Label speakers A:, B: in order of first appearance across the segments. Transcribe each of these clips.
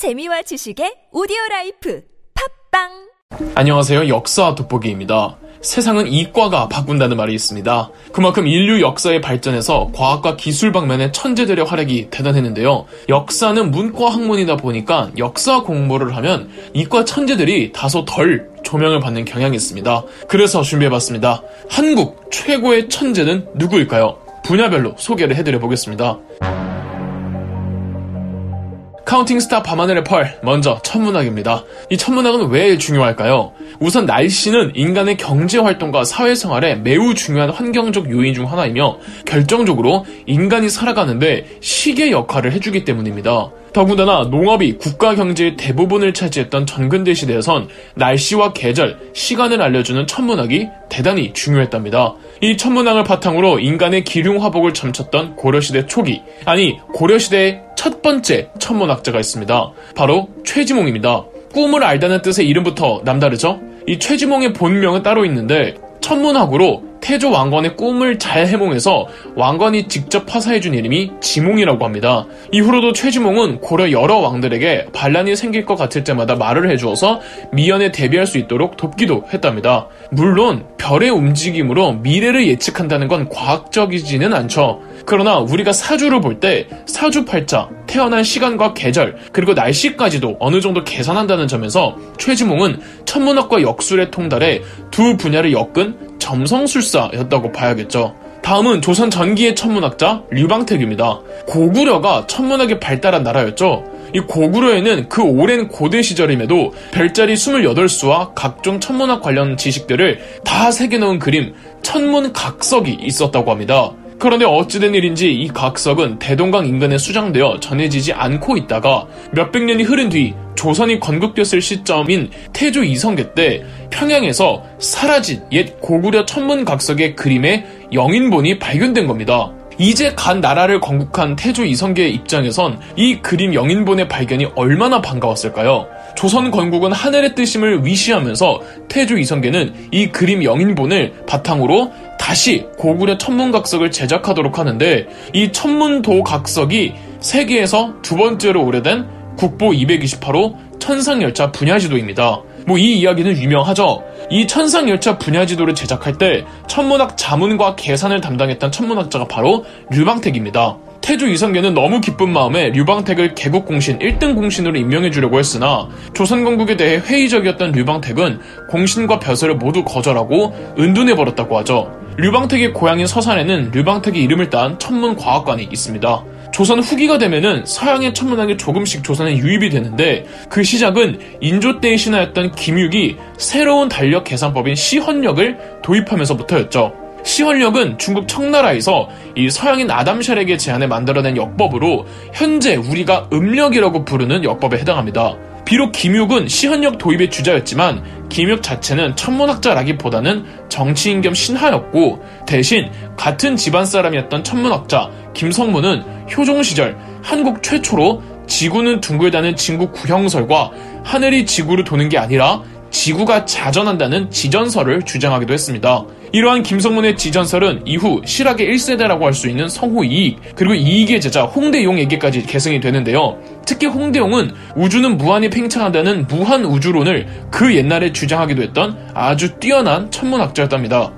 A: 재미와 지식의 오디오 라이프 팟빵
B: 안녕하세요. 역사 돋보기입니다. 세상은 이과가 바꾼다는 말이 있습니다. 그만큼 인류 역사의 발전에서 과학과 기술 방면의 천재들의 활약이 대단했는데요. 역사는 문과 학문이다 보니까 역사 공부를 하면 이과 천재들이 다소 덜 조명을 받는 경향이 있습니다. 그래서 준비해봤습니다. 한국 최고의 천재는 누구일까요? 분야별로 소개를 해드려 보겠습니다. Counting stars 밤하늘의 pearl 먼저 천문학입니다. 이 천문학은 왜 중요할까요? 우선 날씨는 인간의 경제 활동과 사회 생활에 매우 중요한 환경적 요인 중 하나이며 결정적으로 인간이 살아가는데 시계 역할을 해주기 때문입니다. 더군다나 농업이 국가 경제의 대부분을 차지했던 전근대 시대에선 날씨와 계절, 시간을 알려주는 천문학이 대단히 중요했답니다. 이 천문학을 바탕으로 인간의 길흉화복을 점쳤던 고려시대 초기, 아니 고려시대의 첫 번째 천문학자가 있습니다. 바로 최지몽입니다. 꿈을 알다는 뜻의 이름부터 남다르죠? 이 최지몽의 본명은 따로 있는데 천문학으로 태조 왕건의 꿈을 잘 해몽해서 왕건이 직접 화사해준 이름이 지몽이라고 합니다. 이후로도 최지몽은 고려 여러 왕들에게 반란이 생길 것 같을 때마다 말을 해주어서 미연에 대비할 수 있도록 돕기도 했답니다. 물론 별의 움직임으로 미래를 예측한다는 건 과학적이지는 않죠. 그러나 우리가 사주를 볼 때 사주 팔자, 태어난 시간과 계절, 그리고 날씨까지도 어느 정도 계산한다는 점에서 최지몽은 천문학과 역술의 통달에 두 분야를 엮은 점성술사였다고 봐야겠죠. 다음은 조선 전기의 천문학자 류방택입니다. 고구려가 천문학이 발달한 나라였죠. 이 고구려에는 그 오랜 고대 시절임에도 별자리 28수와 각종 천문학 관련 지식들을 다 새겨놓은 그림 천문각석이 있었다고 합니다. 그런데 어찌된 일인지 이 각석은 대동강 인근에 수장되어 전해지지 않고 있다가 몇백 년이 흐른 뒤 조선이 건국됐을 시점인 태조 이성계 때 평양에서 사라진 옛 고구려 천문 각석의 그림의 영인본이 발견된 겁니다. 이제 간 나라를 건국한 태조 이성계의 입장에선 이 그림 영인본의 발견이 얼마나 반가웠을까요? 조선 건국은 하늘의 뜻임을 위시하면서 태조 이성계는 이 그림 영인본을 바탕으로 다시 고구려 천문각석을 제작하도록 하는데 이 천문도 각석이 세계에서 두 번째로 오래된 국보 228호 천상열차 분야지도입니다. 뭐 이 이야기는 유명하죠. 이 천상열차 분야지도를 제작할 때 천문학 자문과 계산을 담당했던 천문학자가 바로 류방택입니다. 태조 이성계는 너무 기쁜 마음에 류방택을 개국 공신 1등 공신으로 임명해 주려고 했으나 조선 건국에 대해 회의적이었던 류방택은 공신과 벼슬을 모두 거절하고 은둔해 버렸다고 하죠. 류방택의 고향인 서산에는 류방택의 이름을 딴 천문과학관이 있습니다. 조선 후기가 되면은 서양의 천문학이 조금씩 조선에 유입이 되는데 그 시작은 인조 때의 신하였던 김육이 새로운 달력 계산법인 시헌력을 도입하면서부터였죠. 시헌력은 중국 청나라에서 이 서양인 아담 샬에게 제안해 만들어낸 역법으로 현재 우리가 음력이라고 부르는 역법에 해당합니다. 비록 김육은 시헌력 도입의 주자였지만 김육 자체는 천문학자라기보다는 정치인 겸 신하였고 대신 같은 집안 사람이었던 천문학자 김성문은 효종 시절 한국 최초로 지구는 둥글다는 진구 구형설과 하늘이 지구를 도는 게 아니라 지구가 자전한다는 지전설을 주장하기도 했습니다. 이러한 김성문의 지전설은 이후 실학의 1세대라고 할 수 있는 성호 이익 그리고 이익의 제자 홍대용에게까지 계승이 되는데요. 특히 홍대용은 우주는 무한히 팽창한다는 무한 우주론을 그 옛날에 주장하기도 했던 아주 뛰어난 천문학자였답니다.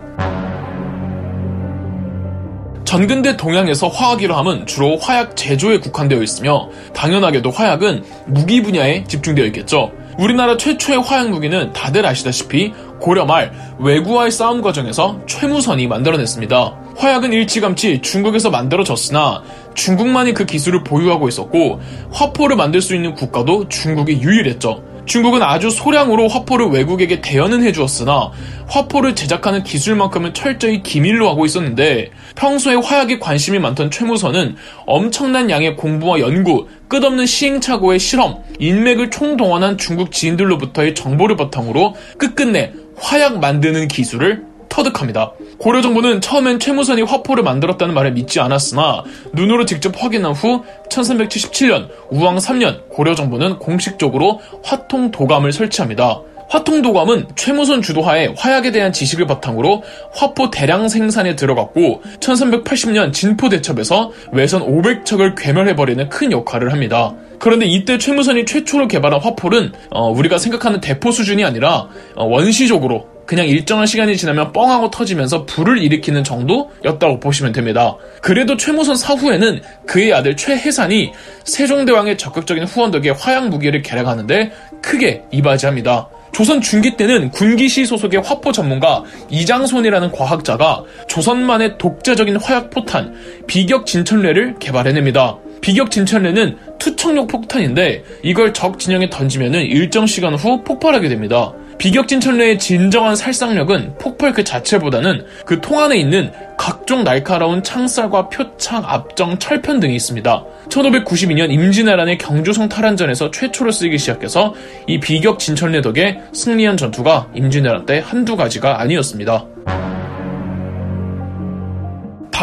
B: 전근대 동양에서 화학이라 함은 주로 화약 제조에 국한되어 있으며 당연하게도 화약은 무기 분야에 집중되어 있겠죠. 우리나라 최초의 화약 무기는 다들 아시다시피 고려 말 외구와의 싸움 과정에서 최무선이 만들어냈습니다. 화약은 일찌감치 중국에서 만들어졌으나 중국만이 그 기술을 보유하고 있었고 화포를 만들 수 있는 국가도 중국이 유일했죠. 중국은 아주 소량으로 화포를 외국에게 대여는 해주었으나 화포를 제작하는 기술만큼은 철저히 기밀로 하고 있었는데 평소에 화약에 관심이 많던 최무선은 엄청난 양의 공부와 연구, 끝없는 시행착오의 실험, 인맥을 총동원한 중국 지인들로부터의 정보를 바탕으로 끝끝내 화약 만드는 기술을 터득합니다. 고려 정부는 처음엔 최무선이 화포를 만들었다는 말을 믿지 않았으나 눈으로 직접 확인한 후 1377년 우왕 3년 고려 정부는 공식적으로 화통 도감을 설치합니다. 화통 도감은 최무선 주도하에 화약에 대한 지식을 바탕으로 화포 대량 생산에 들어갔고 1380년 진포 대첩에서 외선 500척을 괴멸해버리는 큰 역할을 합니다. 그런데 이때 최무선이 최초로 개발한 화포는 어, 우리가 생각하는 대포 수준이 아니라 어, 원시적으로 그냥 일정한 시간이 지나면 뻥하고 터지면서 불을 일으키는 정도였다고 보시면 됩니다. 그래도 최무선 사후에는 그의 아들 최해산이 세종대왕의 적극적인 후원 덕에 화약 무기를 개량하는데 크게 이바지합니다. 조선 중기 때는 군기시 소속의 화포 전문가 이장손이라는 과학자가 조선만의 독자적인 화약 포탄 비격 진천례를 개발해냅니다. 비격 진천례는 투척용 폭탄인데 이걸 적 진영에 던지면 일정 시간 후 폭발하게 됩니다. 비격 진천례의 진정한 살상력은 폭발 그 자체보다는 그 통 안에 있는 각종 날카로운 창살과 표창, 압정, 철편 등이 있습니다. 1592년 임진왜란의 경주성 탈환전에서 최초로 쓰이기 시작해서 이 비격 진천례 덕에 승리한 전투가 임진왜란 때 한두 가지가 아니었습니다.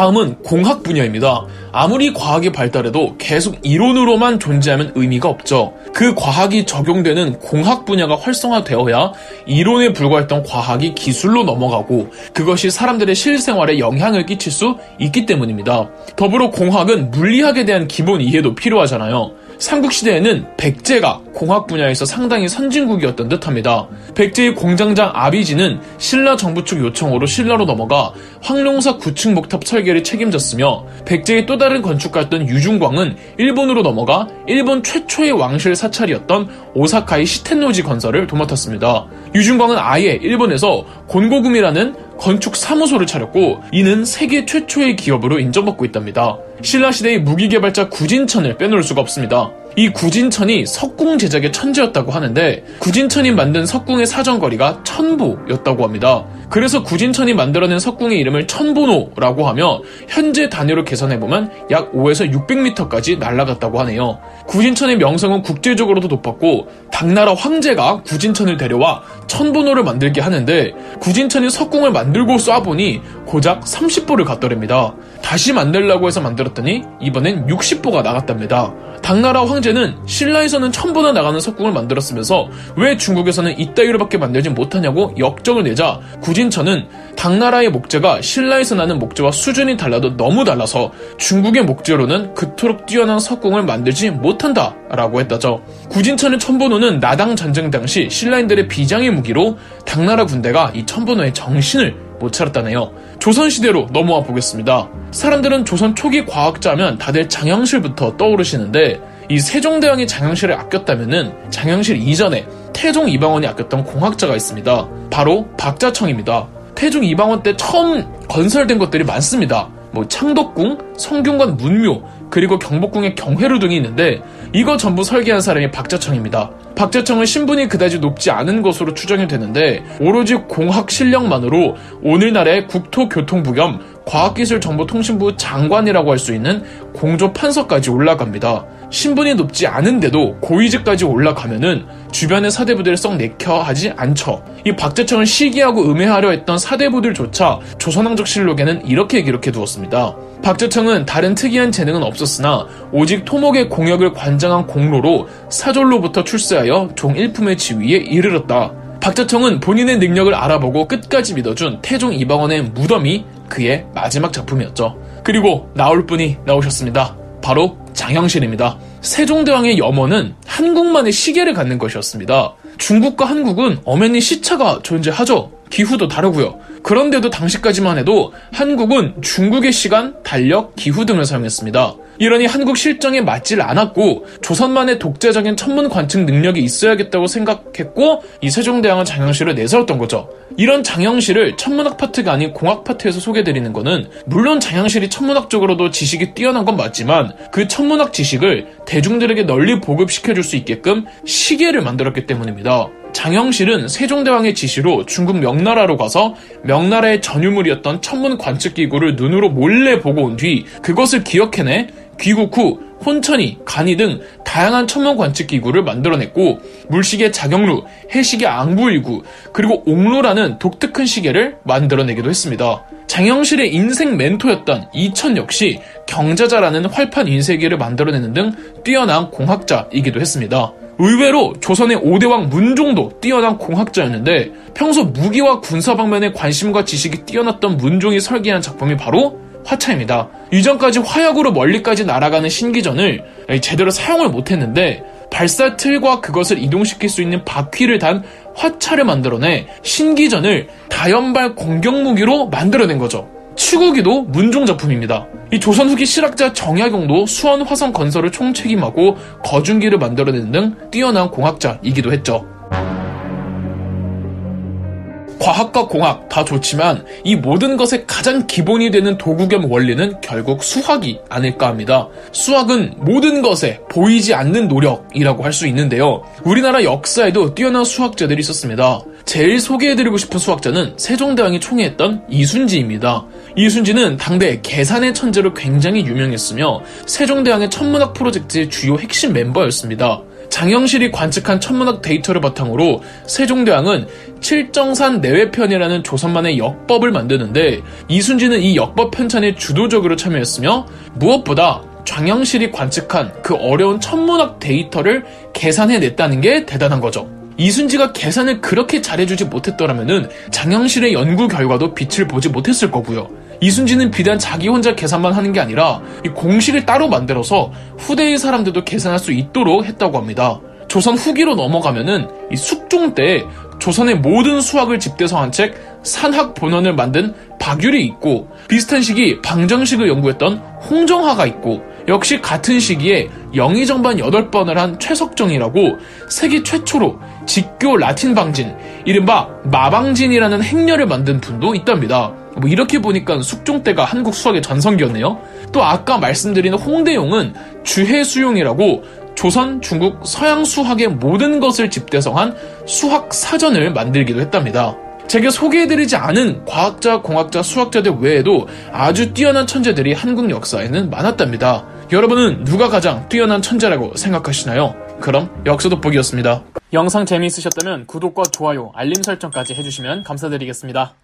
B: 다음은 공학 분야입니다. 아무리 과학이 발달해도 계속 이론으로만 존재하면 의미가 없죠. 그 과학이 적용되는 공학 분야가 활성화되어야 이론에 불과했던 과학이 기술로 넘어가고 그것이 사람들의 실생활에 영향을 끼칠 수 있기 때문입니다. 더불어 공학은 물리학에 대한 기본 이해도 필요하잖아요. 삼국시대에는 백제가 공학 분야에서 상당히 선진국이었던 듯합니다. 백제의 공장장 아비지는 신라 정부 측 요청으로 신라로 넘어가 황룡사 구층 목탑 설계를 책임졌으며 백제의 또 다른 건축가였던 유중광은 일본으로 넘어가 일본 최초의 왕실 사찰이었던 오사카의 시텐노지 건설을 도맡았습니다. 유중광은 아예 일본에서 곤고금이라는 건축 사무소를 차렸고 이는 세계 최초의 기업으로 인정받고 있답니다. 신라시대의 무기개발자 구진천을 빼놓을 수가 없습니다. 이 구진천이 석궁 제작의 천재였다고 하는데 구진천이 만든 석궁의 사정거리가 천보였다고 합니다. 그래서 구진천이 만들어낸 석궁의 이름을 천보노라고 하며 현재 단위로 계산해보면 약 5에서 600m까지 날아갔다고 하네요. 구진천의 명성은 국제적으로도 높았고 당나라 황제가 구진천을 데려와 천보노를 만들게 하는데 구진천이 석궁을 만들고 쏴보니 고작 30보를 갖더랍니다. 다시 만들라고 해서 만들었더니 이번엔 60보가 나갔답니다. 당나라 황제는 신라에서는 천보나 나가는 석궁을 만들었으면서 왜 중국에서는 이따위로밖에 만들지 못하냐고 역정을 내자 구진천은 당나라의 목재가 신라에서 나는 목재와 수준이 달라도 너무 달라서 중국의 목재로는 그토록 뛰어난 석궁을 만들지 못한다 라고 했다죠. 구진천의 천보노는 나당 전쟁 당시 신라인들의 비장의 무기로 당나라 군대가 이 천보노의 정신을 못 차렸다네요. 조선시대로 넘어와 보겠습니다. 사람들은 조선 초기 과학자면 다들 장영실부터 떠오르시는데 이 세종대왕이 장영실을 아꼈다면은 장영실 이전에 태종 이방원이 아꼈던 공학자가 있습니다. 바로 박자청입니다. 태종 이방원 때 처음 건설된 것들이 많습니다. 뭐 창덕궁, 성균관 문묘, 그리고 경복궁의 경회루 등이 있는데 이거 전부 설계한 사람이 박자청입니다. 박자청은 신분이 그다지 높지 않은 것으로 추정이 되는데 오로지 공학 실력만으로 오늘날의 국토교통부 겸 과학기술정보통신부 장관이라고 할 수 있는 공조 판서까지 올라갑니다. 신분이 높지 않은데도 고위직까지 올라가면은 주변의 사대부들을 썩 내켜 하지 않죠. 이 박재청을 시기하고 음해하려 했던 사대부들조차 조선왕족실록에는 이렇게 기록해 두었습니다. 박재청은 다른 특이한 재능은 없었으나 오직 토목의 공역을 관장한 공로로 사졸로부터 출세하여 종 1품의 지위에 이르렀다. 박재청은 본인의 능력을 알아보고 끝까지 믿어준 태종 이방원의 무덤이 그의 마지막 작품이었죠. 그리고 나올 분이 나오셨습니다. 바로 장영실입니다. 세종대왕의 염원은 한국만의 시계를 갖는 것이었습니다. 중국과 한국은 엄연히 시차가 존재하죠. 기후도 다르고요. 그런데도 당시까지만 해도 한국은 중국의 시간, 달력, 기후 등을 사용했습니다. 이러니 한국 실정에 맞질 않았고 조선만의 독자적인 천문 관측 능력이 있어야겠다고 생각했고 이 세종대왕은 장영실을 내세웠던 거죠. 이런 장영실을 천문학 파트가 아닌 공학 파트에서 소개드리는 거는 물론 장영실이 천문학적으로도 지식이 뛰어난 건 맞지만 그 천문학 지식을 대중들에게 널리 보급시켜줄 수 있게끔 시계를 만들었기 때문입니다. 장영실은 세종대왕의 지시로 중국 명나라로 가서 명나라의 전유물이었던 천문 관측기구를 눈으로 몰래 보고 온 뒤 그것을 기억해내 귀국 후 혼천이, 간이 등 다양한 천문 관측 기구를 만들어냈고 물시계 자경루, 해시계 앙부일구, 그리고 옥루라는 독특한 시계를 만들어내기도 했습니다. 장영실의 인생 멘토였던 이천 역시 경자자라는 활판 인쇄기를 만들어내는 등 뛰어난 공학자이기도 했습니다. 의외로 조선의 5대왕 문종도 뛰어난 공학자였는데 평소 무기와 군사 방면에 관심과 지식이 뛰어났던 문종이 설계한 작품이 바로 화차입니다. 이전까지 화약으로 멀리까지 날아가는 신기전을 제대로 사용을 못했는데 발사 틀과 그것을 이동시킬 수 있는 바퀴를 단 화차를 만들어내 신기전을 다연발 공격 무기로 만들어낸 거죠. 추구기도 문종 작품입니다. 이 조선 후기 실학자 정약용도 수원 화성 건설을 총책임하고 거중기를 만들어낸 등 뛰어난 공학자이기도 했죠. 과학과 공학 다 좋지만 이 모든 것의 가장 기본이 되는 도구 겸 원리는 결국 수학이 아닐까 합니다. 수학은 모든 것에 보이지 않는 노력이라고 할 수 있는데요. 우리나라 역사에도 뛰어난 수학자들이 있었습니다. 제일 소개해드리고 싶은 수학자는 세종대왕이 총애했던 이순지입니다. 이순지는 당대 계산의 천재로 굉장히 유명했으며 세종대왕의 천문학 프로젝트의 주요 핵심 멤버였습니다. 장영실이 관측한 천문학 데이터를 바탕으로 세종대왕은 칠정산 내외편이라는 조선만의 역법을 만드는데 이순지는 이 역법 편찬에 주도적으로 참여했으며 무엇보다 장영실이 관측한 그 어려운 천문학 데이터를 계산해냈다는 게 대단한 거죠. 이순지가 계산을 그렇게 잘해주지 못했더라면 장영실의 연구 결과도 빛을 보지 못했을 거고요. 이순지는 비단 자기 혼자 계산만 하는 게 아니라 공식을 따로 만들어서 후대의 사람들도 계산할 수 있도록 했다고 합니다. 조선 후기로 넘어가면은 이 숙종 때 조선의 모든 수학을 집대성한 책 산학본원을 만든 박율이 있고 비슷한 시기 방정식을 연구했던 홍정화가 있고 역시 같은 시기에 영의 정반 8번을 한 최석정이라고 세계 최초로 직교 라틴 방진, 이른바 마방진이라는 행렬을 만든 분도 있답니다. 뭐 이렇게 보니까 숙종 때가 한국 수학의 전성기였네요. 또 아까 말씀드린 홍대용은 주해수용이라고 조선, 중국, 서양 수학의 모든 것을 집대성한 수학 사전을 만들기도 했답니다. 제가 소개해드리지 않은 과학자, 공학자, 수학자들 외에도 아주 뛰어난 천재들이 한국 역사에는 많았답니다. 여러분은 누가 가장 뛰어난 천재라고 생각하시나요? 그럼 역사 돋보기였습니다. 영상 재미있으셨다면 구독과 좋아요, 알림 설정까지 해주시면 감사드리겠습니다.